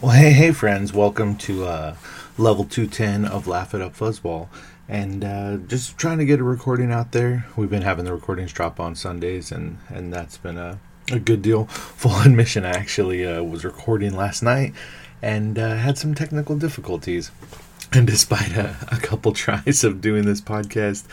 Well, hey, hey, friends! Welcome to uh, level two ten of Laugh It Up Fuzzball, and uh, just trying to get a recording out there. We've been having the recordings drop on Sundays, and and that's been a a good deal. Full admission, I actually uh, was recording last night and uh, had some technical difficulties. And despite a, a couple tries of doing this podcast,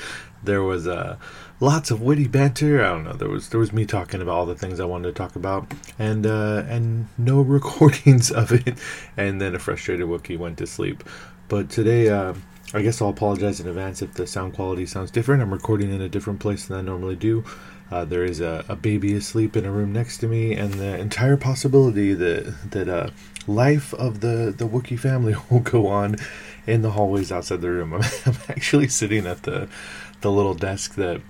there was uh, lots of witty banter. I don't know. There was there was me talking about all the things I wanted to talk about, and uh, and no recordings of it. And then a frustrated Wookie went to sleep. But today, uh, I guess I'll apologize in advance if the sound quality sounds different. I'm recording in a different place than I normally do. Uh, there is a, a, baby asleep in a room next to me, and the entire possibility that that uh, life of the the Wookiee family will go on in the hallways outside the room. I'm, I'm actually sitting at the the little desk that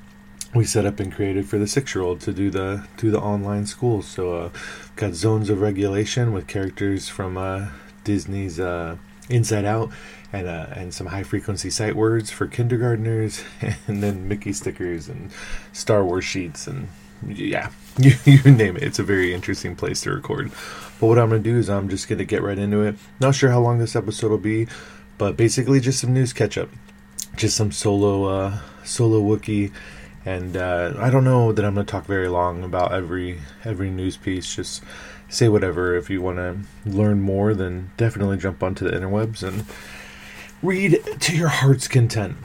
we set up and created for the six year old to do the do the online school. So uh, got zones of regulation with characters from uh, Disney's uh, Inside Out and uh, and some high frequency sight words for kindergartners, and then Mickey stickers and Star Wars sheets and yeah, you, you name it. It's a very interesting place to record. But what I'm gonna do is I'm just gonna get right into it. Not sure how long this episode will be, but basically just some news catch up, just some solo uh, solo Wookie, and uh, I don't know that I'm gonna talk very long about every every news piece. Just say whatever. If you want to learn more, then definitely jump onto the interwebs and read to your heart's content.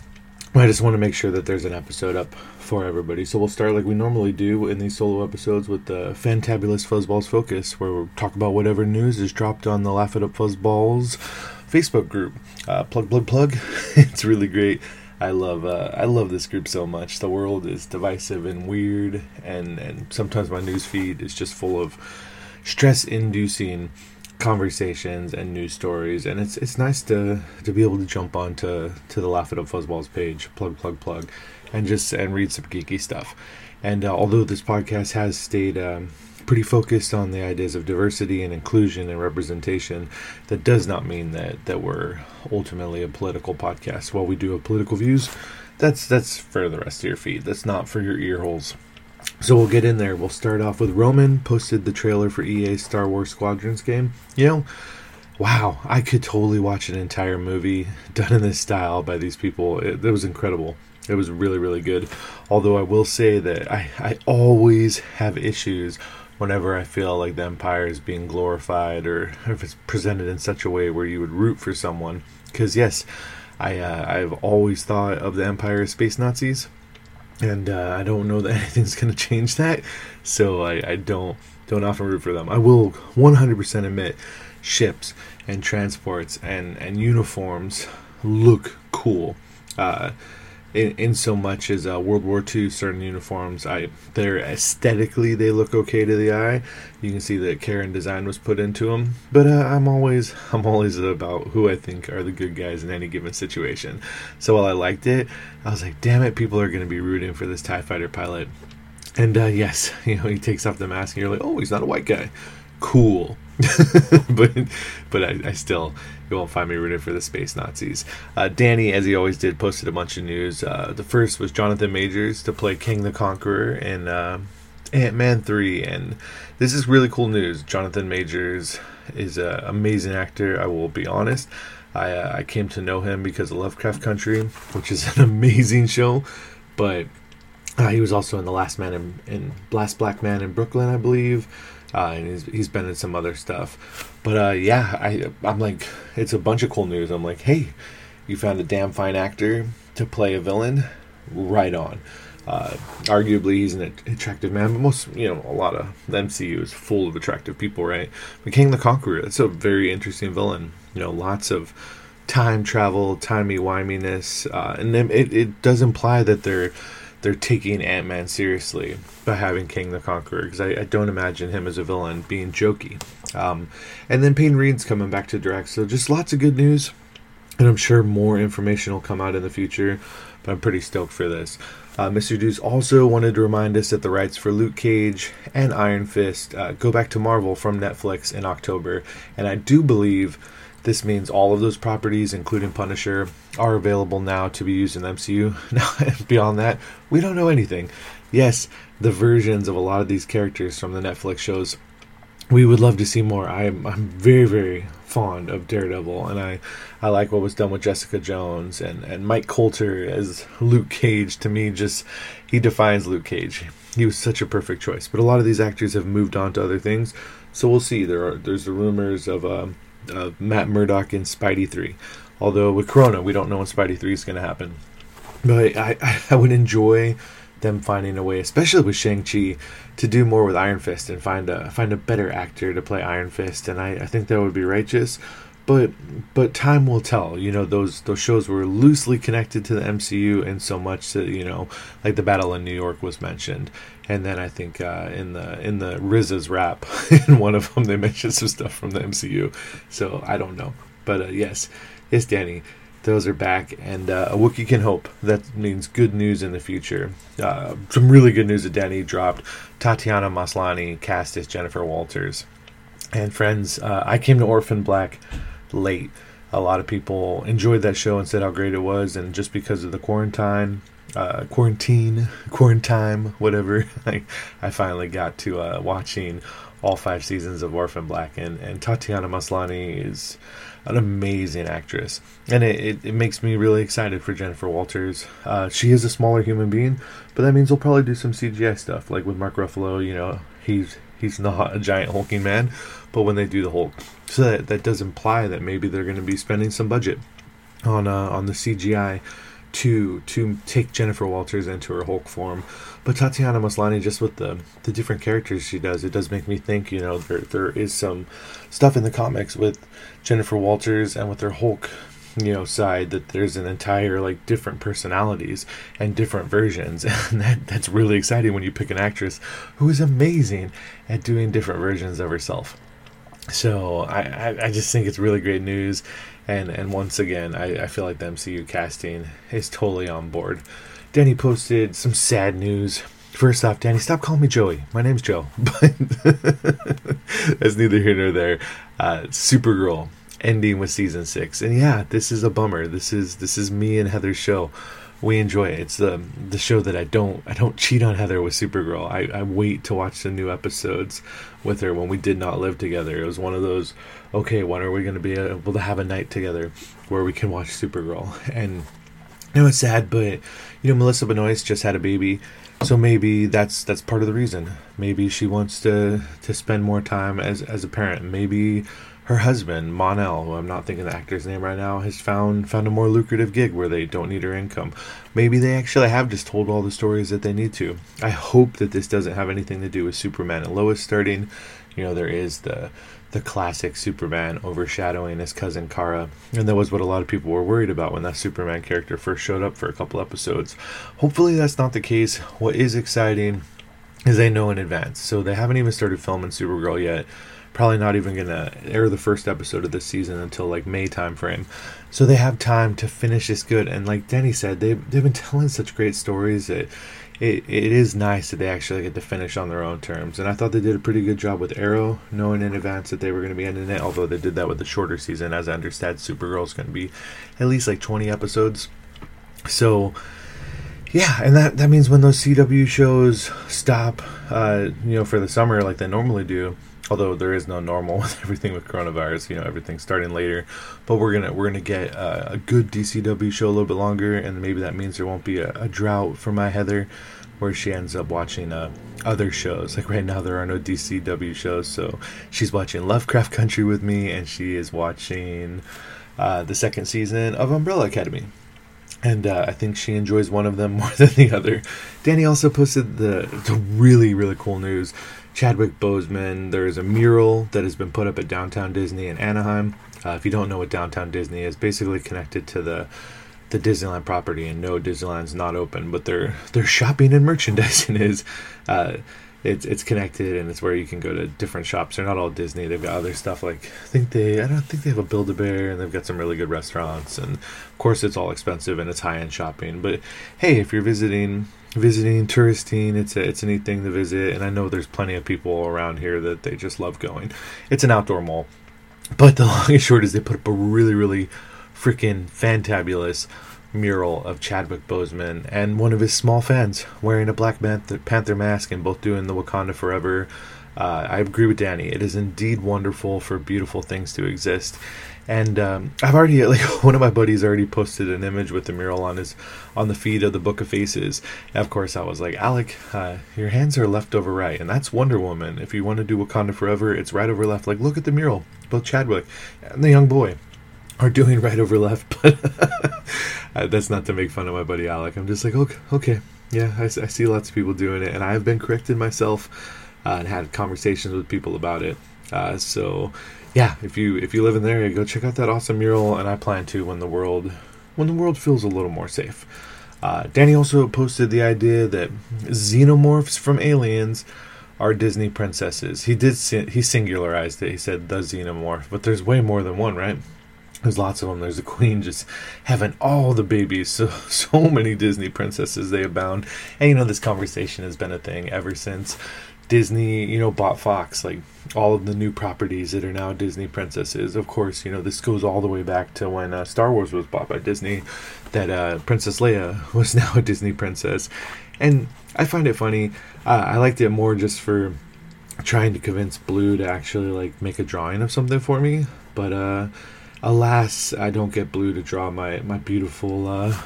I just want to make sure that there's an episode up for everybody. So we'll start like we normally do in these solo episodes with the Fantabulous Fuzzballs Focus, where we'll talk about whatever news is dropped on the Laugh It Up Fuzzballs Facebook group. Uh, plug, plug, plug. it's really great. I love uh, I love this group so much. The world is divisive and weird, and and sometimes my news feed is just full of stress-inducing conversations and news stories and it's it's nice to to be able to jump onto to the Laugh It Up Fuzzballs page plug plug plug and just and read some geeky stuff and uh, although this podcast has stayed um, pretty focused on the ideas of diversity and inclusion and representation that does not mean that that we're ultimately a political podcast while we do have political views that's that's for the rest of your feed that's not for your ear holes so we'll get in there. We'll start off with Roman posted the trailer for EA's Star Wars Squadrons game. You know, wow, I could totally watch an entire movie done in this style by these people. It, it was incredible. It was really, really good. Although I will say that I, I always have issues whenever I feel like the Empire is being glorified or if it's presented in such a way where you would root for someone. Because, yes, I, uh, I've always thought of the Empire as space Nazis and uh, I don't know that anything's going to change that. So I, I, don't don't often root for them. I will 100% admit ships and transports and and uniforms look cool. Uh, in, in so much as uh, World War II certain uniforms, I they're aesthetically they look okay to the eye. You can see that care and design was put into them. But uh, I'm always I'm always about who I think are the good guys in any given situation. So while I liked it, I was like, damn it, people are going to be rooting for this Tie Fighter pilot. And uh, yes, you know he takes off the mask, and you're like, oh, he's not a white guy. Cool. but but I, I, still you won't find me rooting for the space Nazis. Uh, Danny, as he always did, posted a bunch of news. Uh, the first was Jonathan Majors to play Kang the Conqueror in uh, Ant Man three, and this is really cool news. Jonathan Majors is an amazing actor. I will be honest. I uh, I came to know him because of Lovecraft Country, which is an amazing show, but. Uh, he was also in The Last Man in, in Last Black Man in Brooklyn, I believe uh, and he's, he's been in some other stuff. But uh, yeah, I I'm like, it's a bunch of cool news. I'm like, hey, you found a damn fine actor to play a villain, right on. Uh, arguably, he's an attractive man, but most, you know, a lot of the MCU is full of attractive people, right? But Kang the Conqueror, that's a very interesting villain. You know, lots of time travel, timey wiminess, uh, and it, it does imply that they're they're taking Ant Man seriously by having Kang the Conqueror because I, I, don't imagine him as a villain being jokey. Um, and then Peyton Reed's coming back to direct, so just lots of good news, and I'm sure more information will come out in the future. But I'm pretty stoked for this. Uh, Mr. Deuce also wanted to remind us that the rights for Luke Cage and Iron Fist uh, go back to Marvel from Netflix in October, and I do believe this means all of those properties, including Punisher, are available now to be used in MCU. Now, beyond that, we don't know anything. Yes, the versions of a lot of these characters from the Netflix shows, we would love to see more. I'm, I'm very, very fond of Daredevil, and I, I like what was done with Jessica Jones and, and Mike Colter as Luke Cage. To me, just he defines Luke Cage. He was such a perfect choice. But a lot of these actors have moved on to other things, so we'll see. There are there's the rumors of. Um, uh, Matt Murdock in Spidey 3. Although with Corona, we don't know when Spidey 3 is going to happen. But I, I, would enjoy them finding a way, especially with Shang-Chi, to do more with Iron Fist and find a find a better actor to play Iron Fist. And I, I think that would be righteous. But but time will tell. You know, those those shows were loosely connected to the MCU and so much that, you know, like the Battle in New York was mentioned and then I think uh, in the in the RZA's rap, in one of them they mentioned some stuff from the MCU. So I don't know, but uh, yes, yes, Danny, those are back, and uh, a Wookiee can hope. That means good news in the future. Uh, some really good news that Danny dropped. Tatiana Maslany cast as Jennifer Walters, and friends, uh, I came to Orphan Black late. A lot of people enjoyed that show and said how great it was, and just because of the quarantine, uh, quarantine, quarantine, whatever. I, I finally got to uh, watching all five seasons of Orphan Black, and, and Tatiana Maslany is an amazing actress, and it, it, it, makes me really excited for Jennifer Walters. Uh, she is a smaller human being, but that means we'll probably do some CGI stuff, like with Mark Ruffalo. You know, he's he's not a giant hulking man, but when they do the Hulk, so that that does imply that maybe they're going to be spending some budget on uh, on the CGI to to take Jennifer Walters into her Hulk form. But Tatiana Maslany, just with the the different characters she does, it does make me think. You know, there there is some stuff in the comics with Jennifer Walters and with her Hulk, you know, side that there's an entire like different personalities and different versions, and that that's really exciting when you pick an actress who is amazing at doing different versions of herself. So I, I, just think it's really great news and and once again, I, I feel like the MCU casting is totally on board. Danny posted some sad news. First off, Danny, stop calling me Joey. My name's Joe. But that's neither here nor there. Uh, Supergirl ending with season six, and yeah, this is a bummer. This is this is me and Heather's show we enjoy it. It's the the show that I don't I don't cheat on Heather with Supergirl. I, I wait to watch the new episodes with her when we did not live together. It was one of those okay, when are we going to be able to have a night together where we can watch Supergirl? And you know it's sad, but you know Melissa Benoist just had a baby, so maybe that's that's part of the reason. Maybe she wants to to spend more time as as a parent. Maybe her husband, Mon-El, who I'm not thinking the actor's name right now, has found found a more lucrative gig where they don't need her income. Maybe they actually have just told all the stories that they need to. I hope that this doesn't have anything to do with Superman and Lois starting. You know, there is the the classic Superman overshadowing his cousin Kara, and that was what a lot of people were worried about when that Superman character first showed up for a couple episodes. Hopefully, that's not the case. What is exciting is they know in advance, so they haven't even started filming Supergirl yet probably not even gonna air the first episode of this season until like May time frame. So they have time to finish this good. And like Denny said, they've they've been telling such great stories that it, it is nice that they actually get to finish on their own terms. And I thought they did a pretty good job with Arrow, knowing in advance that they were going to be ending it. Although they did that with the shorter season, as I understand, Supergirl is going to be at least like 20 episodes. So yeah, and that that means when those CW shows stop, uh, you know, for the summer like they normally do, although there is no normal with everything with coronavirus you know everything's starting later. But we're gonna we're gonna get uh, a good dcw show a little bit longer and maybe that means there won't be a, a drought for my heather where she ends up watching uh, other shows. Like right now there are no dcw shows so she's watching lovecraft country with me and she is watching uh, the second season of umbrella academy. And uh, I think she enjoys one of them more than the other. Danny also posted the, the really, really cool news Chadwick Boseman. There's a mural that has been put up at Downtown Disney in Anaheim. Uh, if you don't know what Downtown Disney is, basically connected to the the Disneyland property, and no, Disneyland's not open, but their their shopping and merchandising is. Uh, it's it's connected and it's where you can go to different shops. They're not all Disney. They've got other stuff like I think they I don't think they have a Build a Bear and they've got some really good restaurants and of course it's all expensive and it's high end shopping. But hey, if you're visiting visiting touristing, it's a it's a neat thing to visit and I know there's plenty of people around here that they just love going. It's an outdoor mall. But the long and short is they put up a really really freaking fantabulous mural of Chadwick Boseman and one of his small fans wearing a Black Panther, mask and both doing the Wakanda Forever. Uh, I agree with Danny. It is indeed wonderful for beautiful things to exist. And um, I've already like one of my buddies already posted an image with the mural on his on the feed of the Book of Faces. And of course, I was like, Alec, uh, your hands are left over right, and that's Wonder Woman. If you want to do Wakanda Forever, it's right over left. Like, look at the mural, both Chadwick and the young boy are doing right over left, but uh, that's not to make fun of my buddy Alec. I'm just like, okay, okay, yeah, I, I see lots of people doing it, and I've been corrected myself uh, and had conversations with people about it. Uh, so, yeah, if you if you live in the area, go check out that awesome mural, and I plan to when the world when the world feels a little more safe. Uh, Danny also posted the idea that xenomorphs from aliens are Disney princesses. He did he singularized it. He said the xenomorph, but there's way more than one, right? There's lots of them. There's the queen just having all the babies. So so many Disney princesses they abound. And you know this conversation has been a thing ever since Disney, you know, bought Fox. Like all of the new properties that are now Disney princesses. Of course, you know this goes all the way back to when uh, Star Wars was bought by Disney. That uh, Princess Leia was now a Disney princess, and I find it funny. Uh, I liked it more just for trying to convince Blue to actually like make a drawing of something for me, but uh alas, I don't get Blue to draw my my beautiful uh,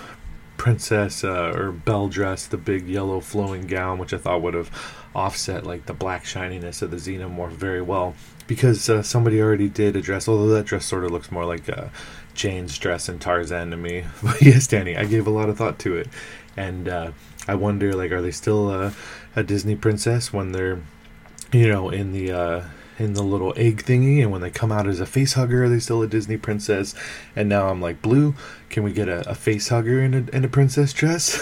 princess uh, or belle dress, the big yellow flowing gown, which I thought would have offset like the black shininess of the xenomorph very well. Because uh, somebody already did a dress, although that dress sort of looks more like uh, Jane's dress in Tarzan to me. But yes, Danny, I gave a lot of thought to it, and uh, I wonder like, are they still uh, a Disney princess when they're, you know, in the uh, in the little egg thingy, and when they come out as a face hugger, are they still a Disney princess? And now I'm like, Blue, can we get a, a face hugger in a, in a princess dress?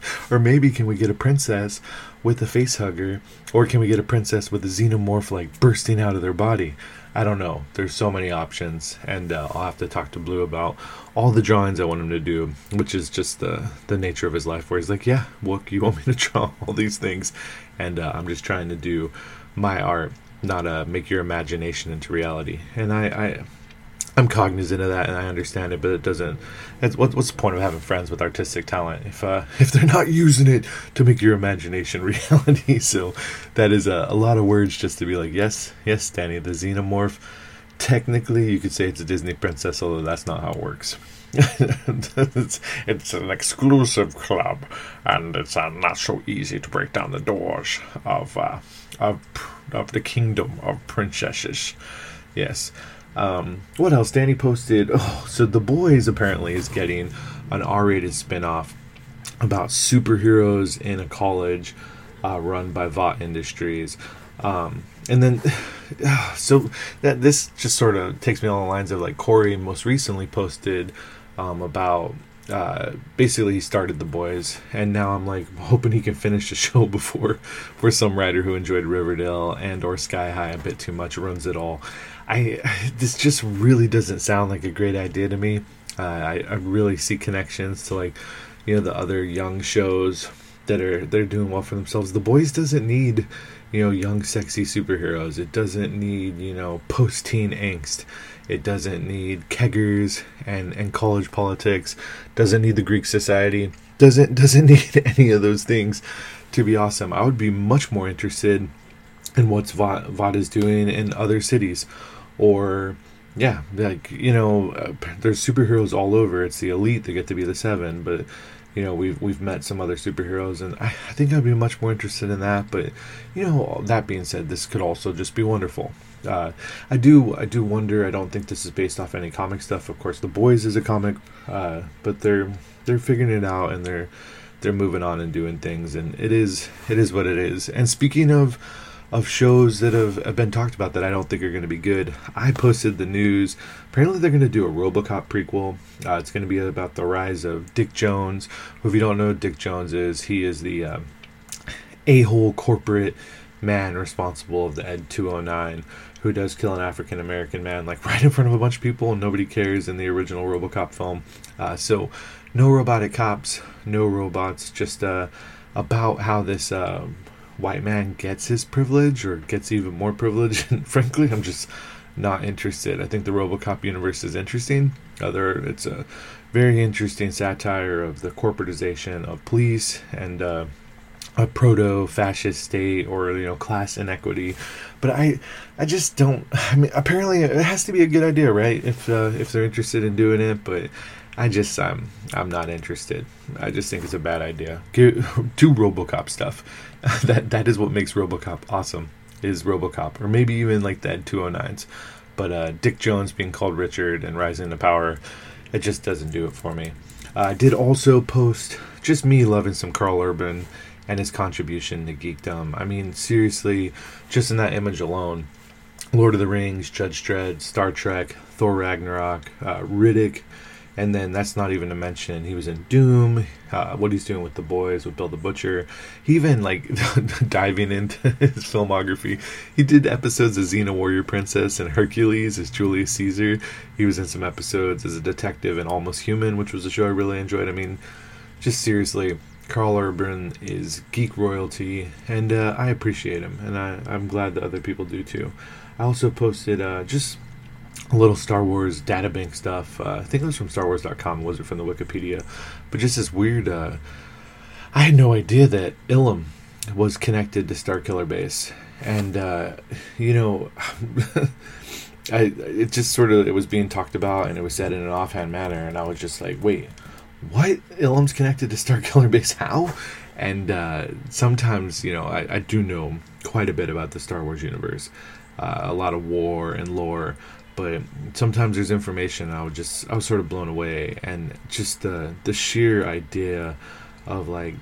or maybe can we get a princess with a face hugger? Or can we get a princess with a xenomorph like bursting out of their body? I don't know. There's so many options, and uh, I'll have to talk to Blue about all the drawings I want him to do, which is just the the nature of his life. Where he's like, "Yeah, what you want me to draw all these things?" And uh, I'm just trying to do my art not uh, make your imagination into reality. And I, I, I'm cognizant of that, and I understand it, but it doesn't. What, what's the point of having friends with artistic talent if uh, if they're not using it to make your imagination reality? So that is a, a lot of words just to be like, yes, yes, Danny, the xenomorph. Technically, you could say it's a Disney princess, although that's not how it works. it's, it's, an exclusive club, and it's uh, not so easy to break down the doors of uh, of of the kingdom of princesses. Yes. Um, what else? Danny posted. Oh, so the boys apparently is getting an R-rated spin-off about superheroes in a college uh, run by Vought Industries. Um, and then, so that this just sort of takes me along the lines of like Corey most recently posted um, about uh, basically he started the boys and now i'm like hoping he can finish the show before for some writer who enjoyed riverdale and or sky high a bit too much runs it all i this just really doesn't sound like a great idea to me uh, I, I really see connections to like you know the other young shows that are they're doing well for themselves the boys doesn't need you know young sexy superheroes it doesn't need you know post-teen angst it doesn't need keggers and, and college politics. Doesn't need the Greek society. Doesn't doesn't need any of those things to be awesome. I would be much more interested in what's Vought is doing in other cities, or yeah, like you know, uh, there's superheroes all over. It's the elite that get to be the seven, but you know we've we've met some other superheroes, and I, I think I'd be much more interested in that. But you know, that being said, this could also just be wonderful. Uh, I do I do wonder. I don't think this is based off any comic stuff. Of course, The Boys is a comic, uh, but they're they're figuring it out and they're they're moving on and doing things, and it is it is what it is. And speaking of of shows that have, have been talked about that I don't think are going to be good. I posted the news. Apparently, they're going to do a RoboCop prequel. Uh, it's going to be about the rise of Dick Jones. Who, if you don't know Dick Jones is, he is the uh, a-hole corporate man responsible of the Ed 209 who does kill an African American man like right in front of a bunch of people and nobody cares in the original RoboCop film. Uh, so no robotic cops, no robots, just uh, about how this uh, white man gets his privilege or gets even more privilege. And frankly, I'm just not interested. I think the RoboCop universe is interesting. Other, it's a very interesting satire of the corporatization of police and uh, a proto-fascist state or you know class inequity but i i just don't i mean apparently it has to be a good idea right if uh, if they're interested in doing it but i just i'm i'm not interested. I just think it's a bad idea. Do robocop stuff. That that is what makes robocop awesome is robocop or maybe even like the 209s but uh, dick jones being called richard and rising to power it just doesn't do it for me. Uh, i did also post just me loving some Karl urban and his contribution to geekdom. I mean, seriously, just in that image alone, Lord of the Rings, Judge Dredd, Star Trek, Thor Ragnarok, uh, Riddick, and then that's not even to mention he was in Doom, uh, what he's doing with the boys with Bill the Butcher. He even like diving into his filmography. He did episodes of Xena Warrior Princess and Hercules as Julius Caesar. He was in some episodes as a detective in Almost Human, which was a show I really enjoyed. I mean, just seriously, Karl Urban is geek royalty, and uh, I appreciate him, and I, am glad that other people do too. I also posted uh, just little Star Wars databank stuff. Uh, I think it was from StarWars.com, was it from the Wikipedia? But just this weird. Uh, I had no idea that Ilum was connected to Starkiller Base, and uh, you know. I, it just sort of it was being talked about and it was said in an offhand manner and I was just like wait what Ilum's connected to Starkiller Base? How? And uh, sometimes, you know, I, I, do know quite a bit about the Star Wars universe, uh, a lot of war and lore. But sometimes there's information I was just I was sort of blown away, and just the the sheer idea of like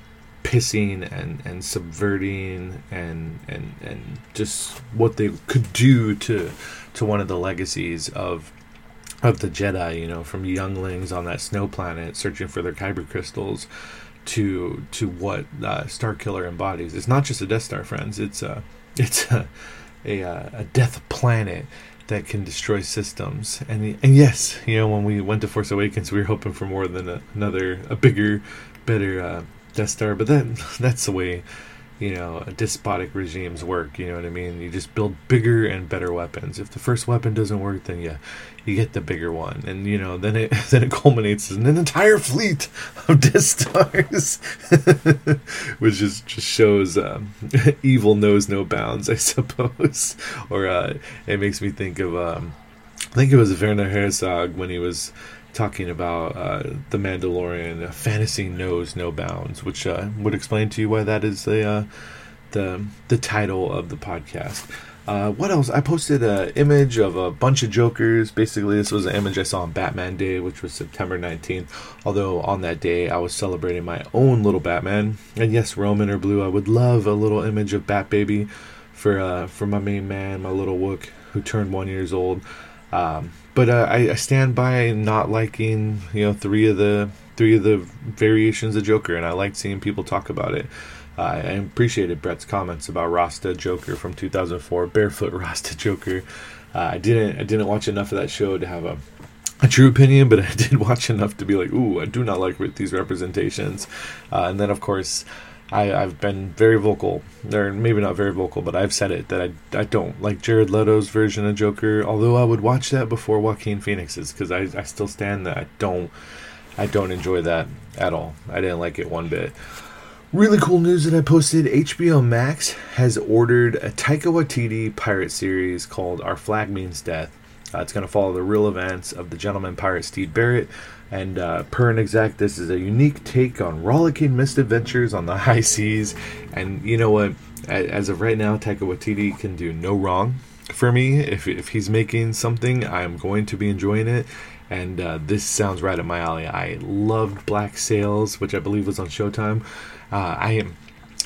pissing and, and subverting and, and and just what they could do to to one of the legacies of of the Jedi, you know, from younglings on that snow planet searching for their kyber crystals to to what uh, Starkiller embodies. It's not just a Death Star, friends. It's a it's a a, uh, a death planet that can destroy systems. And and yes, you know, when we went to Force Awakens, we were hoping for more than a, another a bigger, better uh, Death Star. But then that's the way you know, despotic regimes work. You know what I mean? You just build bigger and better weapons. If the first weapon doesn't work, then yeah, you get the bigger one, and you know, then it then it culminates in an entire fleet of Death Stars, which is just shows um, evil knows no bounds, I suppose. or uh, it makes me think of um, I think it was Werner Herzog when he was talking about uh, the Mandalorian. Fantasy knows no bounds, which uh, would explain to you why that is the uh, the the title of the podcast. Uh, what else? I posted an image of a bunch of Jokers. Basically, this was an image I saw on Batman Day, which was September 19th. Although on that day, I was celebrating my own little Batman. And yes, Roman or Blue, I would love a little image of Bat Baby for uh, for my main man, my little Wook, who turned one years old. Um, but uh, I, I, stand by not liking you know three of the three of the variations of Joker, and I like seeing people talk about it. Uh, I appreciated Brett's comments about Rasta Joker from 2004, Barefoot Rasta Joker. Uh, I didn't I didn't watch enough of that show to have a a true opinion, but I did watch enough to be like, ooh, I do not like these representations. Uh, and then, of course, I, I've been very vocal, or maybe not very vocal, but I've said it that I, I don't like Jared Leto's version of Joker. Although I would watch that before Joaquin Phoenix's, because I, I still stand that I don't I don't enjoy that at all. I didn't like it one bit. Really cool news that I posted: HBO Max has ordered a Taika Waititi pirate series called Our Flag Means Death. Uh, it's going to follow the real events of the gentleman pirate Stede Barrett, and uh, per an exec, this is a unique take on rollicking misadventures on the high seas. And you know what? As of right now, Taika Waititi can do no wrong for me. If, if he's making something, I'm going to be enjoying it. And uh, this sounds right up my alley. I loved Black Sails, which I believe was on Showtime. Uh, I am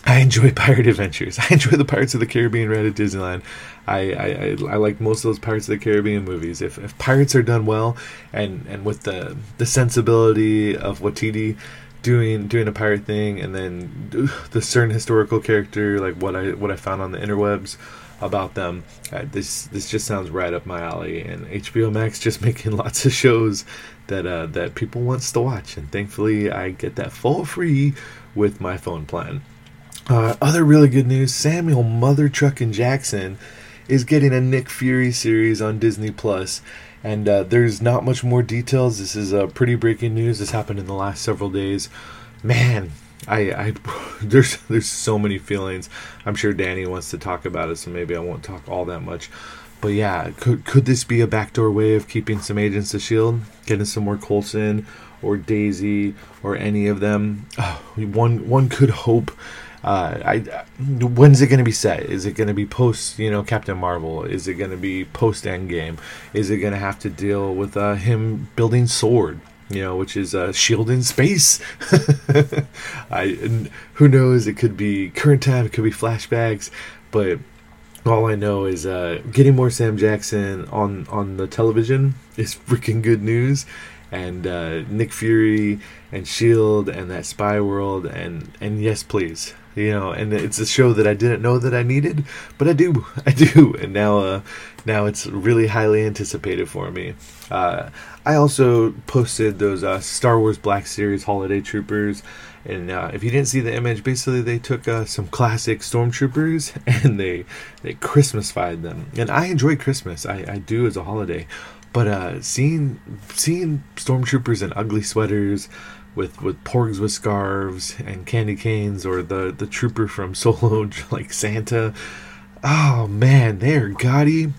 I enjoy pirate adventures. I enjoy the Pirates of the Caribbean ride at Disneyland. I, I, I, like most of those Pirates of the Caribbean movies. If, if pirates are done well and, and with the the sensibility of Waititi doing doing a pirate thing, and then the certain historical character like what I what I found on the interwebs about them, uh, this this just sounds right up my alley. And HBO Max just making lots of shows that uh, that people wants to watch, and thankfully I get that full free with my phone plan. Uh, other really good news: Samuel Mother Truckin' Jackson is getting a Nick Fury series on Disney Plus, and uh, there's not much more details. This is uh, pretty breaking news. This happened in the last several days. Man, I, I there's there's so many feelings. I'm sure Danny wants to talk about it, so maybe I won't talk all that much. But yeah, could could this be a backdoor way of keeping some agents of Shield, getting some more Coulson or Daisy or any of them? Oh, one one could hope uh, I when's it going to be set? Is it going to be post, you know, Captain Marvel? Is it going to be post Endgame? Is it going to have to deal with uh, him building sword? You know, which is uh, Shield in space. I who knows? It could be current time. It could be flashbacks. But all I know is uh, getting more Sam Jackson on on the television is freaking good news and uh, Nick Fury and Shield and that spy world and and yes please you know and it's a show that I didn't know that I needed but I do I do and now uh, now it's really highly anticipated for me uh, I also posted those uh, Star Wars Black Series Holiday Troopers and uh, if you didn't see the image, basically they took uh, some classic stormtroopers and they they Christmasified them. And I enjoy Christmas. I, I do as a holiday. But uh, seeing seeing stormtroopers in ugly sweaters, with with porgs with scarves and candy canes, or the the trooper from Solo like Santa, oh man, they are gaudy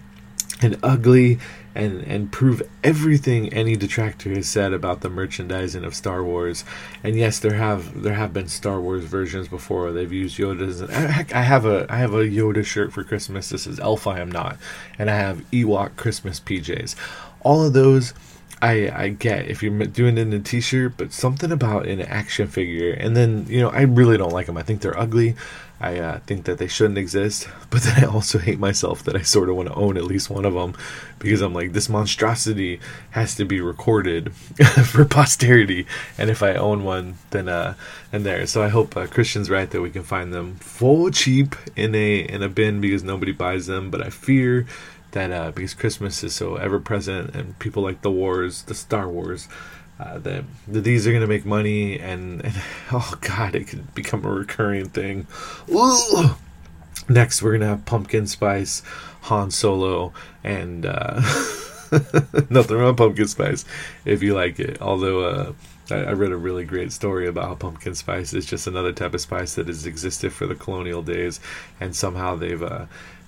and ugly and and prove everything any detractor has said about the merchandising of Star Wars. And yes, there have there have been Star Wars versions before. They've used Yoda's. Heck, I have a I have a Yoda shirt for Christmas. This is Elf. I am not, and I have Ewok Christmas PJs. All of those. I, I get if you're doing it in a t-shirt, but something about an action figure, and then you know I really don't like them. I think they're ugly. I uh, think that they shouldn't exist, but then I also hate myself that I sort of want to own at least one of them because I'm like, this monstrosity has to be recorded for posterity, and if I own one, then uh, and there. So I hope uh, Christian's right that we can find them full cheap in a in a bin because nobody buys them, but I fear that uh, because Christmas is so ever present and people like the wars, the Star Wars uh, that, that these are going to make money and, and, oh god it could become a recurring thing. Next we're going to have pumpkin spice han solo and uh, nothing wrong with pumpkin spice if you like it. Although uh, I, I, read a really great story about how pumpkin spice is just another type of spice that has existed for the colonial days and somehow they've uh,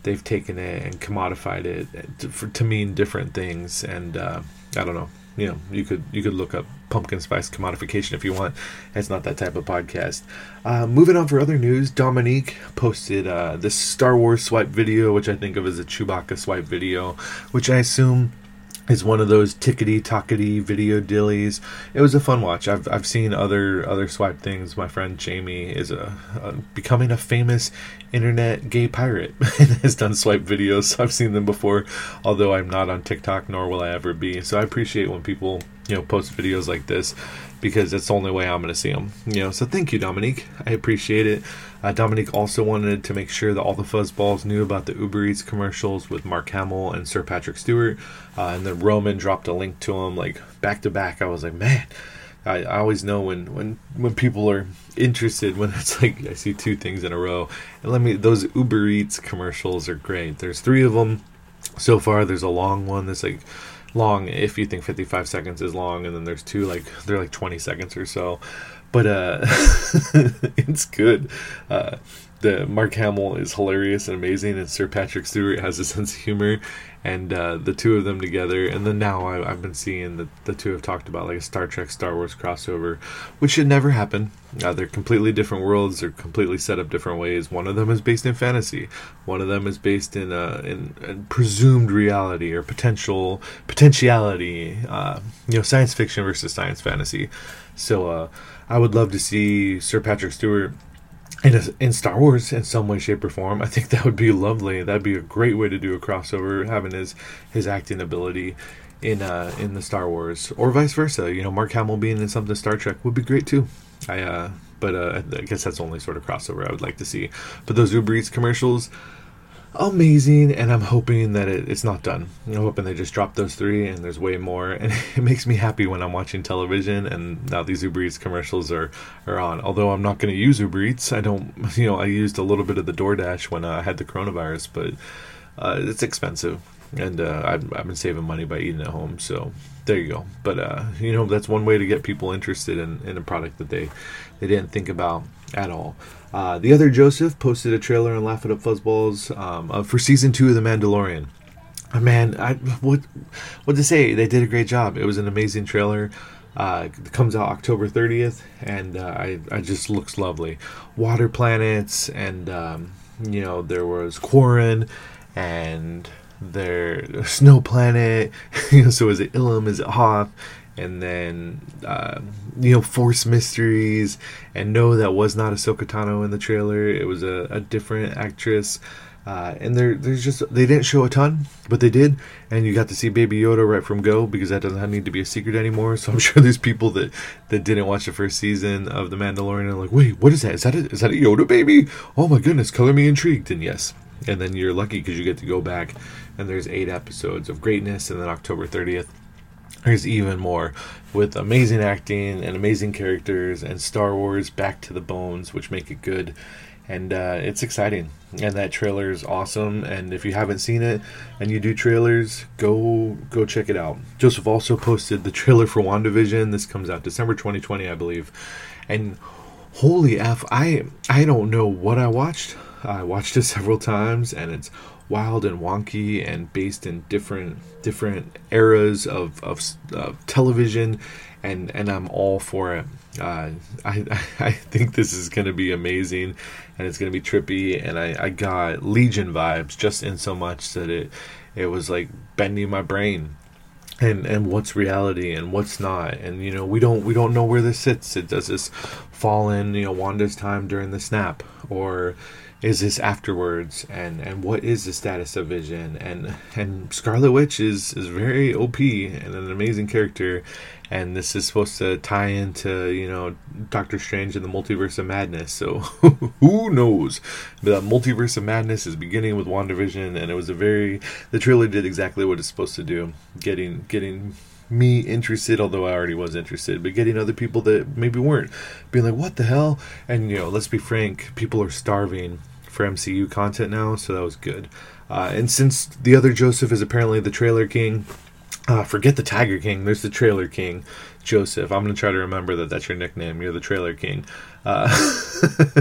they've taken it and commodified it to, for, to mean different things and uh, i don't know you know, you could you could look up pumpkin spice commodification if you want. It's not that type of podcast. Uh, moving on for other news, Dominique posted uh, this Star Wars swipe video, which I think of as a Chewbacca swipe video, which I assume is one of those tickety tockety video dillies. It was a fun watch. I've I've seen other other swipe things. My friend Jamie is a, a becoming a famous internet gay pirate and has done swipe videos. So I've seen them before, although I'm not on TikTok nor will I ever be. So I appreciate when people you know post videos like this because it's the only way I'm going to see them. You know, so thank you, Dominique. I appreciate it. Uh, Dominique also wanted to make sure that all the fuzzballs knew about the Uber Eats commercials with Mark Hamill and Sir Patrick Stewart, uh, and then Roman dropped a link to them like back to back. I was like, man. I, I always know when, when when people are interested when it's like I see two things in a row. And let me those Uber Eats commercials are great. There's three of them so far. There's a long one that's like long if you think 55 seconds is long and then there's two like they're like 20 seconds or so. But uh it's good. Uh the Mark Hamill is hilarious and amazing, and Sir Patrick Stewart has a sense of humor, and uh, the two of them together. And then now I, have been seeing that the two have talked about like a Star Trek Star Wars crossover, which should never happen. Uh, they're completely different worlds. They're completely set up different ways. One of them is based in fantasy. One of them is based in uh, in, in presumed reality or potential potentiality. Uh, you know, science fiction versus science fantasy. So uh, I would love to see Sir Patrick Stewart in, a, in Star Wars in some way, shape, or form. I think that would be lovely. That'd be a great way to do a crossover, having his his acting ability in uh in the Star Wars, or vice versa. You know, Mark Hamill being in something Star Trek would be great too. I uh, but uh, I guess that's the only sort of crossover I would like to see. But those Uber Eats commercials, amazing, and I'm hoping that it, it's not done. I'm hoping they just drop those three, and there's way more. And it makes me happy when I'm watching television, and now these Uber Eats commercials are are on. Although I'm not going to use Uber Eats, I don't. You know, I used a little bit of the DoorDash when I had the coronavirus, but uh, it's expensive, and uh, I've, I've been saving money by eating at home. So there you go. But uh, you know, that's one way to get people interested in, in a product that they they didn't think about at all. Uh, the other Joseph posted a trailer on Laugh It Up Fuzzballs um, uh, for season two of The Mandalorian. Uh, man, I what what to say? They did a great job. It was an amazing trailer. Uh, it comes out October 30th, and uh, I, I just looks lovely. Water planets, and um, you know there was Quarren, and there Snow Planet. so is it Ilum? Is it Hoth? And then uh, you know force mysteries and no that was not Ahsoka Tano in the trailer. It was a, a different actress. Uh, and there there's just they didn't show a ton but they did. And you got to see baby Yoda right from go because that doesn't need to be a secret anymore. So I'm sure there's people that that didn't watch the first season of the Mandalorian and like wait what is that? Is that a, is that a Yoda baby? Oh my goodness color me intrigued. And yes. And then you're lucky because you get to go back and there's eight episodes of greatness. And then October 30th there's even more with amazing acting and amazing characters and Star Wars back to the bones, which make it good. And uh, it's exciting. And that trailer is awesome. And if you haven't seen it and you do trailers, go go check it out. Joseph also posted the trailer for WandaVision. This comes out December 2020, I believe. And holy f, I I don't know what I watched. I watched it several times, and it's wild and wonky and based in different different eras of, of, of television and and I'm all for it. Uh, I I think this is going to be amazing, and it's going to be trippy. And I, I got Legion vibes just in so much that it it was like bending my brain, and and what's reality and what's not. And you know we don't we don't know where this sits. It does this fall in you know Wanda's time during the snap or is this afterwards? And and what is the status of vision? And and scarlet witch is is very op and an amazing character. And this is supposed to tie into you know doctor strange and the multiverse of madness. So who knows? The multiverse of madness is beginning with wandavision and it was a very the trailer did exactly what it's supposed to do. Getting getting me interested, although I already was interested, but getting other people that maybe weren't being like, what the hell? And, you know, let's be frank, people are starving for MCU content now, so that was good. Uh, and since the other Joseph is apparently the trailer king, uh, forget the Tiger King. There's the Trailer King, Joseph. I'm gonna try to remember that that's your nickname. You're the Trailer King. Uh,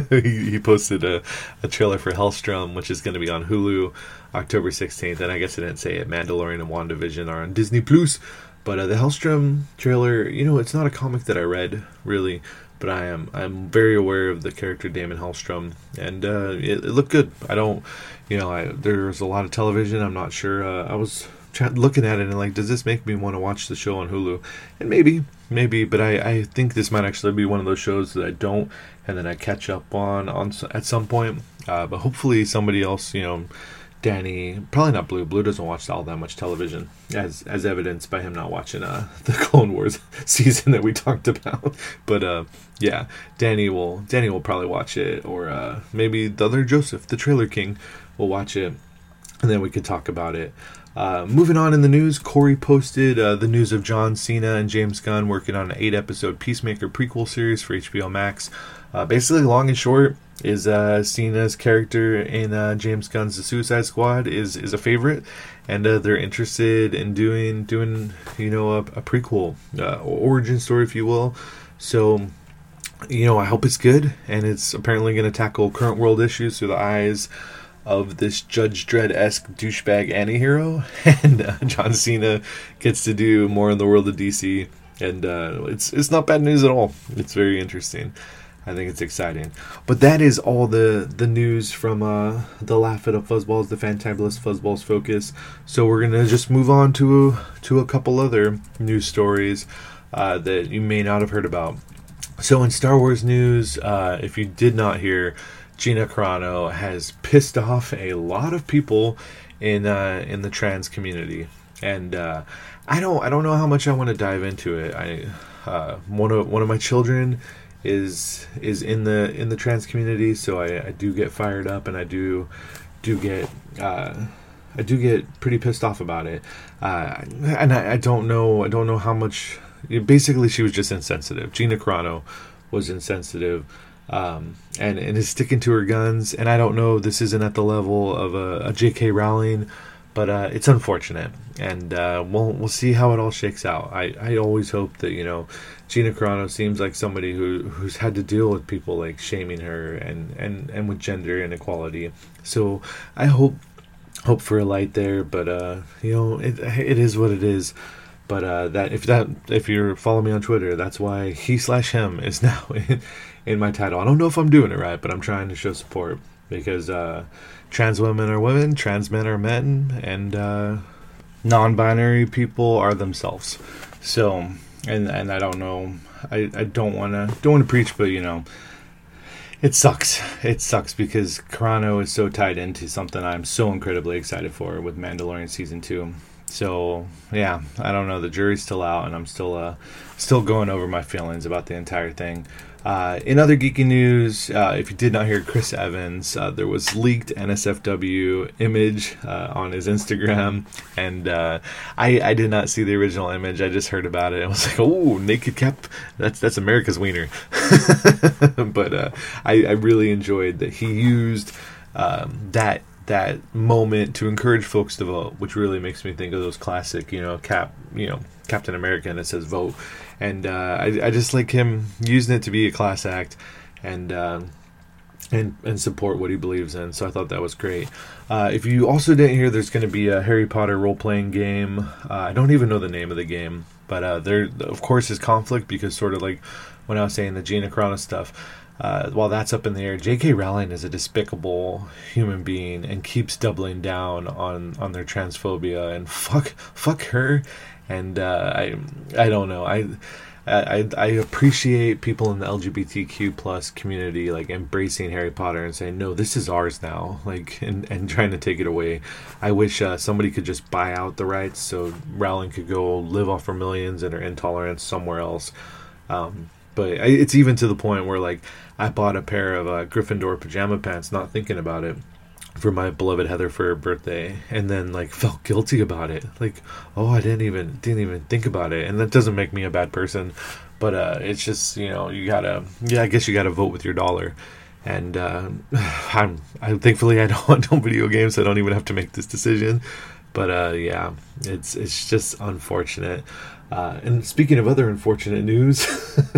he, he, posted a, a trailer for Helstrom, which is gonna be on Hulu October 16th. And I guess I didn't say it. Mandalorian and WandaVision are on Disney Plus. But uh, the Helstrom trailer, you know, it's not a comic that I read really, but I am I'm very aware of the character Daimon Hellstrom, and uh, it, it, looked good. I don't, you know, I, there's a lot of television. I'm not sure. Uh, I was looking at it and like, does this make me want to watch the show on Hulu? And maybe, maybe, but I, I think this might actually be one of those shows that I don't, and then I catch up on on at some point. Uh, but hopefully somebody else, you know Danny, probably not Blue. Blue doesn't watch all that much television, as as evidenced by him not watching uh, the Clone Wars season that we talked about. But uh, yeah, Danny will Danny will probably watch it, or uh, maybe the other Joseph, the Trailer King, will watch it, and then we could talk about it. Uh, moving on in the news, Corey posted uh, the news of John Cena and James Gunn working on an eight episode Peacemaker prequel series for HBO Max. Uh, basically, long and short is uh, Cena's character in uh, James Gunn's The Suicide Squad is is a favorite, and uh, they're interested in doing doing you know a, a prequel uh, origin story, if you will. So, you know, I hope it's good, and it's apparently going to tackle current world issues through the eyes of this Judge Dredd esque douchebag anti-hero, and uh, John Cena gets to do more in the world of DC, and uh, it's it's not bad news at all. It's very interesting. I think it's exciting. But that is all the the news from uh, the Laugh It Up Fuzzballs, the Fantabulous Fuzzballs focus. So we're gonna just move on to to a couple other news stories uh, that you may not have heard about. So, in Star Wars news, uh, if you did not hear, Gina Carano has pissed off a lot of people in uh, in the trans community, and uh, I don't I don't know how much I want to dive into it. I uh, one of one of my children is is in the in the trans community, so I, I do get fired up, and I do do get uh, I do get pretty pissed off about it, uh, and I, I don't know I don't know how much. Basically, she was just insensitive. Gina Carano was insensitive. Um, and and is sticking to her guns. And I don't know, this isn't at the level of a, a J.K. Rowling, but uh, it's unfortunate, and uh, we'll we'll see how it all shakes out. I, I always hope that you know Gina Carano seems like somebody who who's had to deal with people like shaming her and and and with gender inequality. So I hope hope for a light there, but uh, you know it it is what it is. But uh, that if that if you're following me on Twitter, that's why he slash him is now in, in my title. I don't know if I'm doing it right, but I'm trying to show support because uh, trans women are women, trans men are men, and uh, non-binary people are themselves. So, and and I don't know, I, I don't want to don't want to preach, but you know, it sucks. It sucks because Carano is so tied into something I'm so incredibly excited for with Mandalorian season two. So yeah, I don't know. The jury's still out, and I'm still uh, still going over my feelings about the entire thing. Uh, in other geeky news, uh, if you did not hear Chris Evans, uh, there was leaked NSFW image uh, on his Instagram, and uh, I, I did not see the original image. I just heard about it. I was like, "Oh, naked cap! That's that's America's wiener." but uh, I, I really enjoyed that he used um, that that moment to encourage folks to vote, which really makes me think of those classic, you know, cap, you know, Captain America, and it says vote and uh, I, I just like him using it to be a class act and uh, and and support what he believes in. So I thought that was great. Uh, if you also didn't hear, there's going to be a Harry Potter role playing game. Uh, I don't even know the name of the game, but uh, there of course is conflict because sort of like when I was saying the Gina Carano stuff. Uh, while that's up in the air, J.K. Rowling is a despicable human being and keeps doubling down on on their transphobia and fuck fuck her and uh, I I don't know I. I, I appreciate people in the LGBTQ plus community like embracing Harry Potter and saying no this is ours now like and, and trying to take it away. I wish uh, somebody could just buy out the rights so Rowling could go live off her millions and her intolerance somewhere else. Um, but it's even to the point where like I bought a pair of uh, Gryffindor pajama pants not thinking about it for my beloved Heather for her birthday, and then like felt guilty about it. Like, oh, I didn't even didn't even think about it, and that doesn't make me a bad person, but uh, it's just you know you gotta yeah I guess you gotta vote with your dollar, and uh, I'm I thankfully I don't don't video games, so I don't even have to make this decision, but uh, yeah, it's it's just unfortunate. Uh, and speaking of other unfortunate news,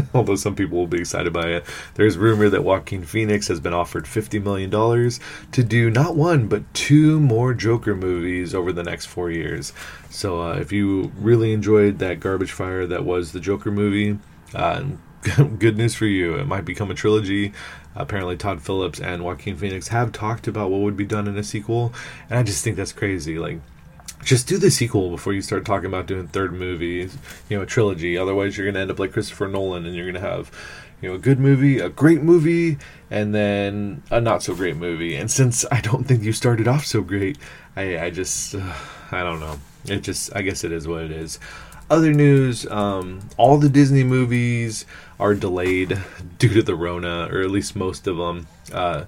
although some people will be excited by it, there's rumor that Joaquin Phoenix has been offered $50 million to do not one, but two more Joker movies over the next four years. So uh, if you really enjoyed that garbage fire that was the Joker movie, uh, good news for you. It might become a trilogy. Apparently, Todd Phillips and Joaquin Phoenix have talked about what would be done in a sequel, and I just think that's crazy. Like, just do the sequel before you start talking about doing third movies, you know, a trilogy. Otherwise, you're going to end up like Christopher Nolan and you're going to have, you know, a good movie, a great movie, and then a not so great movie. And since I don't think you started off so great, I, I just, uh, I don't know. It just, I guess it is what it is. Other news, um, all the Disney movies are delayed due to the Rona, or at least most of them. Uh,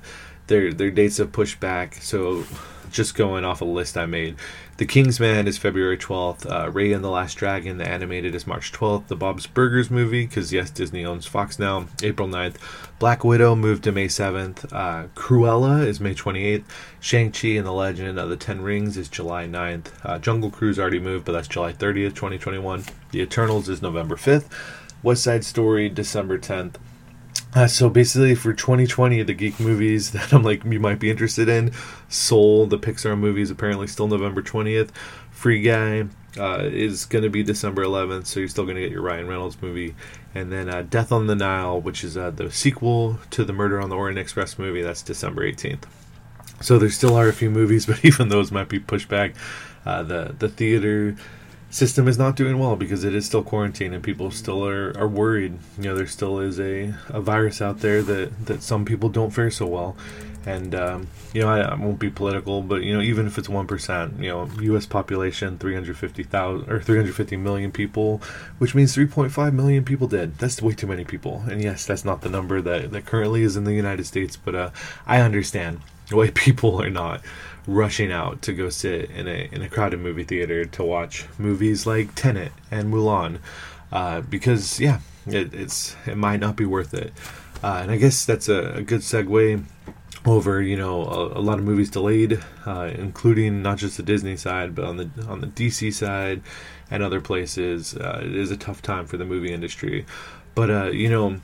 their their dates have pushed back. So, just going off a list I made, the Kingsman is February 12th. Uh, Raya and the Last Dragon, the animated, is March 12th. The Bob's Burgers movie, because yes, Disney owns Fox now, April 9th. Black Widow moved to May 7th. Uh, Cruella is May 28th. Shang-Chi and the Legend of the Ten Rings is July 9th. Uh, Jungle Cruise already moved, but that's July 30th, 2021. The Eternals is November 5th. West Side Story, December 10th. Uh, so basically, for 2020, the geek movies that I'm like you might be interested in, Soul, the Pixar movies, apparently still November 20th. Free Guy uh, is going to be December 11th, so you're still going to get your Ryan Reynolds movie. And then uh, Death on the Nile, which is uh, the sequel to the Murder on the Orient Express movie, that's December 18th. So there still are a few movies, but even those might be pushed back. Uh, the the theater system is not doing well because it is still quarantine and people still are, are worried. You know, there still is a, a virus out there that, that some people don't fare so well. And, um, you know, I, I, won't be political, but, you know, even if it's 1%, you know, U.S. population, 350,000 or 350 million people, which means 3.5 million people dead. That's way too many people. And yes, that's not the number that, that currently is in the United States, but uh, I understand why people are not rushing out to go sit in a in a crowded movie theater to watch movies like Tenet and Mulan, uh, because yeah, it, it's it might not be worth it. Uh, and I guess that's a, a, good segue over you know a, a lot of movies delayed, uh, including not just the Disney side, but on the on the DC side and other places. Uh, it is a tough time for the movie industry, but uh, you know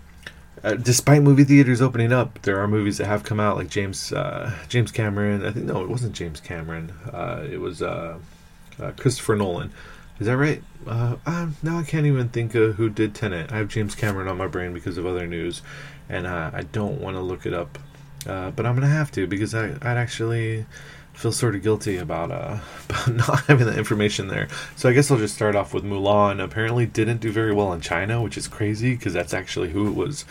uh, despite movie theaters opening up, there are movies that have come out, like James uh, James Cameron. I think no, it wasn't James Cameron. Uh, it was uh, uh, Christopher Nolan. Is that right? Uh, now I can't even think of who did Tenet. I have James Cameron on my brain because of other news, and I don't want to look it up, but I'm gonna have to because I I'd actually feel sort of guilty about uh about not having the information there. So I guess I'll just start off with Mulan. Apparently, didn't do very well in China, which is crazy because that's actually who it was,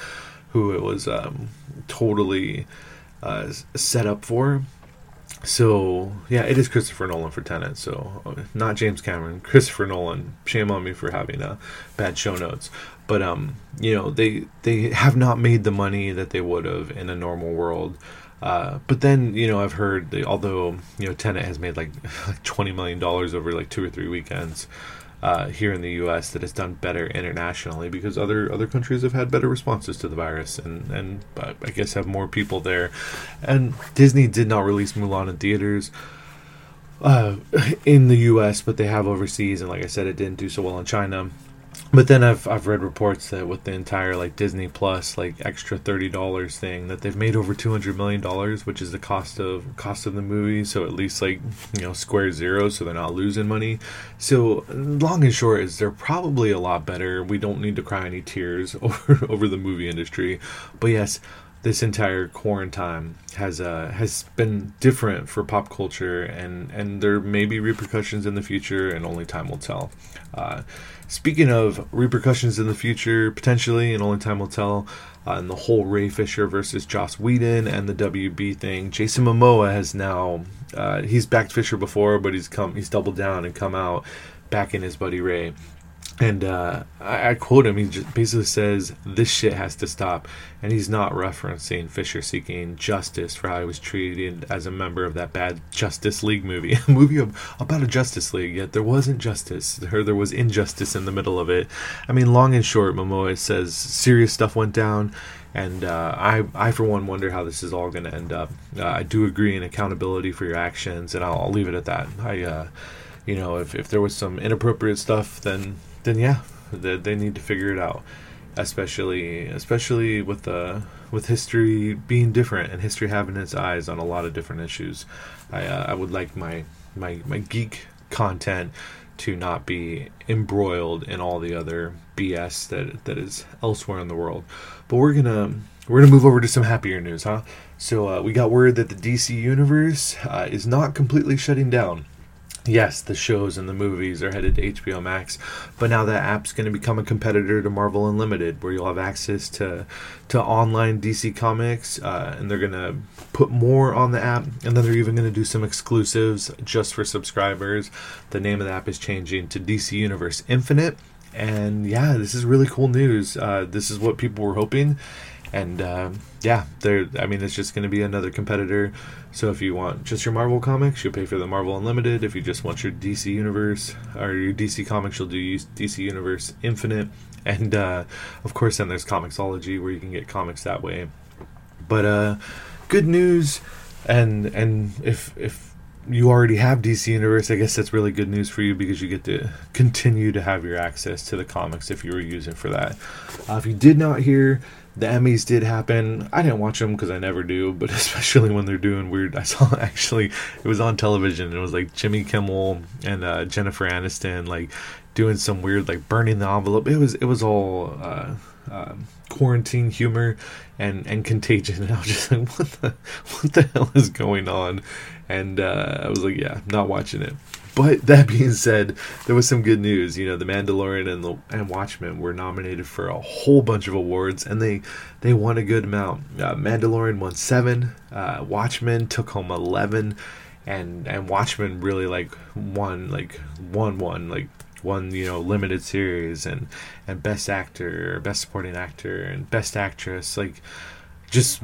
who it was um, totally uh, set up for. So yeah, it is Christopher Nolan for Tenet. So uh, not James Cameron, Christopher Nolan. Shame on me for having uh, bad show notes. But um, you know they they have not made the money that they would have in a normal world. Uh, but then you know I've heard that although you know Tenet has made like twenty million dollars over like two or three weekends uh, here in the U.S. that it's done better internationally because other other countries have had better responses to the virus and and uh, I guess have more people there. And Disney did not release Mulan in theaters. Uh, in the U.S., but they have overseas, and like I said, it didn't do so well in China but then I've I've read reports that with the entire like Disney Plus like extra thirty dollars thing that they've made over two hundred million dollars, which is the cost of cost of the movie. So at least like you know square zero, so they're not losing money. So long and short is they're probably a lot better. We don't need to cry any tears over over the movie industry, but yes. This entire quarantine has uh, has been different for pop culture, and, and there may be repercussions in the future, and only time will tell. Uh, Speaking of repercussions in the future, potentially, and only time will tell, uh, and the whole Ray Fisher versus Joss Whedon and the WB thing, Jason Momoa has now uh, he's backed Fisher before, but he's come he's doubled down and come out backing his buddy Ray and uh, I, I, quote him. He just basically says, "This shit has to stop," and he's not referencing Fisher seeking justice for how he was treated as a member of that bad Justice League movie, a movie of, about a Justice League. Yet there wasn't justice, or there was injustice in the middle of it. I mean, long and short, Momoa says serious stuff went down. And uh, I, I, for one, wonder how this is all going to end up. Uh, I do agree in accountability for your actions, and I'll, I'll leave it at that. I, uh, you know, if, if there was some inappropriate stuff, then then yeah, they, they need to figure it out. Especially, especially with the with history being different and history having its eyes on a lot of different issues. I uh, I would like my my my geek content to not be embroiled in all the other BS that that is elsewhere in the world. But we're gonna we're gonna move over to some happier news, huh? So uh, we got word that the DC universe uh, is not completely shutting down yes, the shows and the movies are headed to HBO Max, but now that app's going to become a competitor to Marvel Unlimited, where you'll have access to to online DC Comics, uh, and they're going to put more on the app, and then they're even going to do some exclusives just for subscribers. The name of the app is changing to DC Universe Infinite, and yeah, this is really cool news. Uh, this is what people were hoping and uh, yeah, there. I mean, it's just going to be another competitor. So if you want just your Marvel comics, you'll pay for the Marvel Unlimited. If you just want your DC Universe or your DC comics, you'll do DC Universe Infinite, and uh, of course, then there's Comixology where you can get comics that way. But uh, good news, and and if if you already have DC Universe, I guess that's really good news for you because you get to continue to have your access to the comics if you were using for that. Uh, if you did not hear, the Emmys did happen. I didn't watch them because I never do, but especially when they're doing weird. I saw actually it was on television. It was like Jimmy Kimmel and uh, Jennifer Aniston like doing some weird like burning the envelope. It was it was all uh, uh, quarantine humor and and contagion. And I was just like, what the what the hell is going on? And uh, I was like, yeah, not watching it. But that being said, there was some good news. You know, The Mandalorian and the and Watchmen were nominated for a whole bunch of awards, and they they won a good amount. Uh, Mandalorian won seven. Uh, Watchmen took home eleven, and and Watchmen really like won like won one like won you know limited series and and best actor, best supporting actor, and best actress. Like just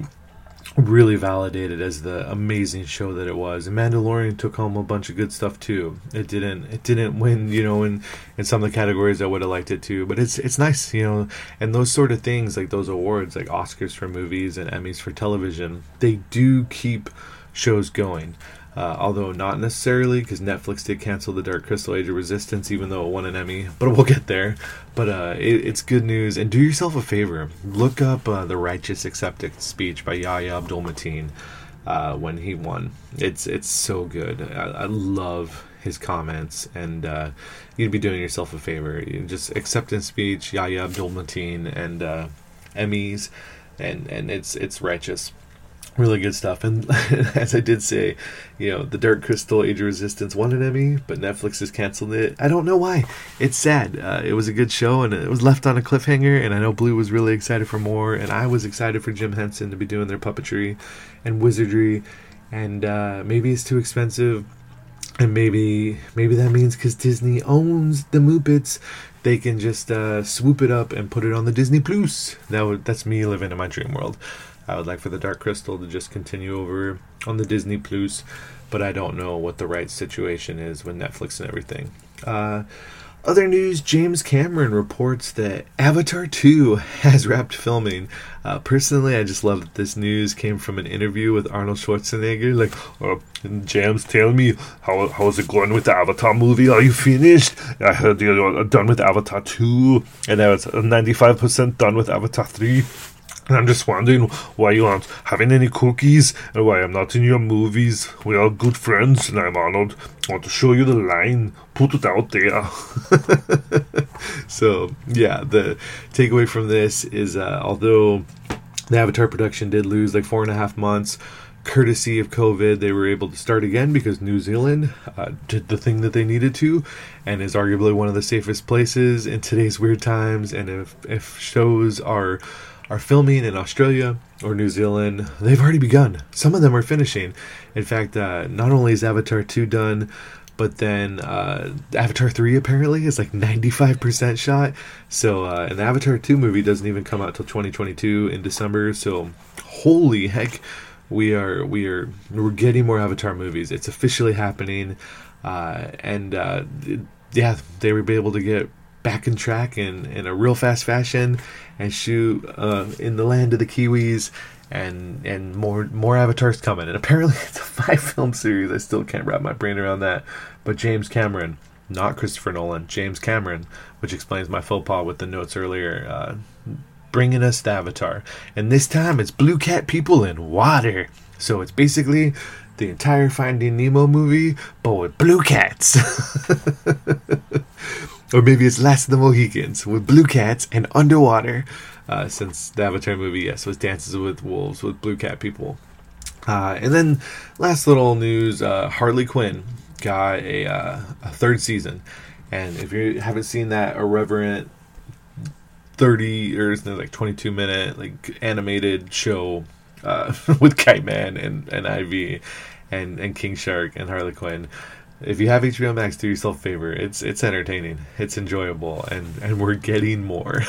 really validated as the amazing show that it was. And Mandalorian took home a bunch of good stuff too. It didn't it didn't win, you know, in in some of the categories I would have liked it to, but it's it's nice, you know, and those sort of things like those awards like Oscars for movies and Emmys for television, they do keep shows going. Uh, although not necessarily because Netflix did cancel the Dark Crystal Age of Resistance, even though it won an Emmy. But we'll get there. But uh, it, it's good news. And do yourself a favor: look up uh, the Righteous Acceptance speech by Yahya Abdul Mateen uh, when he won. It's it's so good. I, I love his comments, and uh, you'd be doing yourself a favor. You just acceptance speech, Yahya Abdul Mateen, and uh, Emmys, and and it's it's righteous really good stuff. And as I did say, you know, the Dark Crystal Age of Resistance won an Emmy, but Netflix has canceled it. I don't know why. It's sad. Uh, it was a good show, and it was left on a cliffhanger. And I know Blue was really excited for more, and I was excited for Jim Henson to be doing their puppetry and wizardry. And uh, maybe it's too expensive. And maybe maybe that means because Disney owns the Muppets, they can just uh, swoop it up and put it on the Disney Plus. That would, that's me living in my dream world. I would like for the Dark Crystal to just continue over on the Disney Plus, but I don't know what the right situation is with Netflix and everything. Uh, other news James Cameron reports that Avatar 2 has wrapped filming. Uh, personally, I just love that this news came from an interview with Arnold Schwarzenegger. Like, uh, James, tell me, how, how's it going with the Avatar movie? Are you finished? I heard you're done with Avatar 2, and now it's 95% done with Avatar 3. And I'm just wondering why you aren't having any cookies and why I'm not in your movies. We are good friends and I'm Arnold. I want to show you the line. Put it out there. so, yeah, the takeaway from this is uh, although the Avatar production did lose like four and a half months, courtesy of COVID, they were able to start again because New Zealand uh, did the thing that they needed to, and is arguably one of the safest places in today's weird times. And if if shows are are filming in Australia or New Zealand. They've already begun. Some of them are finishing. In fact, uh, not only is Avatar 2 done, but then uh, Avatar 3 apparently is like 95% shot. So, uh, the Avatar 2 movie doesn't even come out till 2022 in December. So, holy heck, we are we are we're getting more Avatar movies. It's officially happening, uh, and uh, yeah, they be able to get back in track in, in a real fast fashion and shoot uh, in the land of the Kiwis and and more more avatars coming. And apparently it's a five film series. I still can't wrap my brain around that. But james cameron not christopher nolan james cameron which explains my faux pas with the notes earlier uh, bringing us the avatar. And this time it's blue cat people in water. So it's basically the entire finding nemo movie but with blue cats or maybe it's Last of the Mohicans with blue cats and underwater. Uh, since the Avatar movie, yes, was Dances with Wolves with blue cat people. Uh, and then last little news: uh, Harley Quinn got a, uh, a third season, and if you haven't seen that irreverent thirty or like twenty-two minute like animated show uh, with Kite Man and and Ivy and and King Shark and Harley Quinn if you have HBO Max, do yourself a favor. It's it's entertaining, it's enjoyable, and and we're getting more.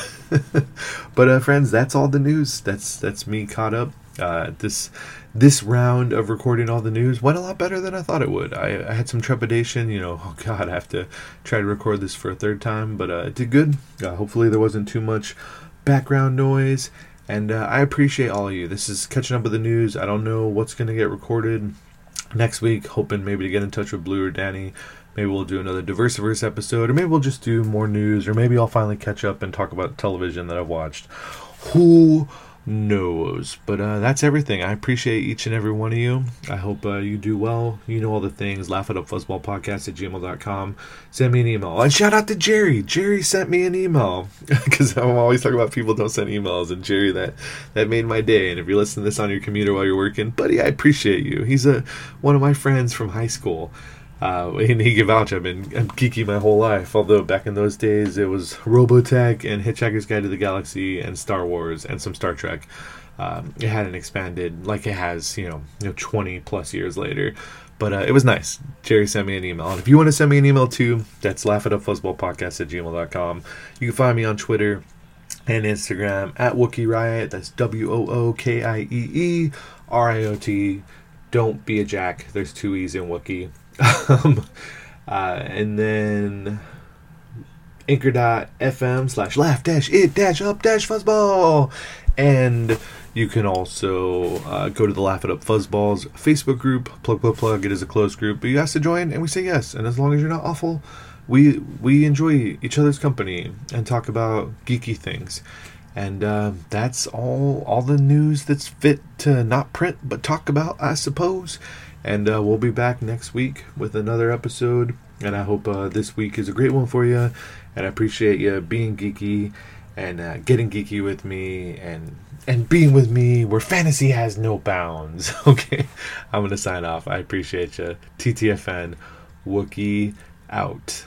but uh, friends, that's all the news. That's that's me caught up. Uh, this this round of recording all the news went a lot better than I thought it would. I, I had some trepidation, you know. Oh God, I have to try to record this for a third time, but uh, it did good. Uh, hopefully, there wasn't too much background noise. And uh, I appreciate all of you. This is catching up with the news. I don't know what's going to get recorded next week, hoping maybe to get in touch with Blue or Danny. Maybe we'll do another Diversiverse episode, or maybe we'll just do more news, or maybe I'll finally catch up and talk about television that I've watched. Who knows? But uh, that's everything. I appreciate each and every one of you. I hope uh, you do well. You know all the things. Laugh it up fuzzball podcast at gmail.com. Send me an email. And shout out to Jerry. Jerry sent me an email. Because I'm always talking about people don't send emails. And Jerry, that, that made my day. And if you're listening to this on your commuter while you're working, buddy, I appreciate you. He's a one of my friends from high school. Uh, can vouch. I've been I'm geeky my whole life. Although back in those days, it was Robotech and Hitchhiker's Guide to the Galaxy and Star Wars and some Star Trek. Um, it hadn't expanded like it has, you know, you know, 20 plus years later. But uh, it was nice. Jerry sent me an email. And if you want to send me an email too, that's laughitupfuzzballpodcast at gmail.com. You can find me on Twitter and Instagram at Wookiee Riot. That's W O O K I E E R I O T. Don't be a jack. There's two E's in Wookiee. Um, uh, and then anchor.fm slash laugh dash it dash up dash fuzzball. And you can also uh, go to the Laugh It Up Fuzzballs Facebook group. Plug, plug, plug. It is a closed group. But you ask to join, and we say yes. And as long as you're not awful, we we enjoy each other's company and talk about geeky things. And uh, that's all all the news that's fit to not print but talk about, I suppose. And uh, we'll be back next week with another episode. And I hope uh, this week is a great one for you. And I appreciate you being geeky and uh, getting geeky with me and and being with me where fantasy has no bounds. Okay, I'm gonna sign off. I appreciate you. TTFN, Wookiee out.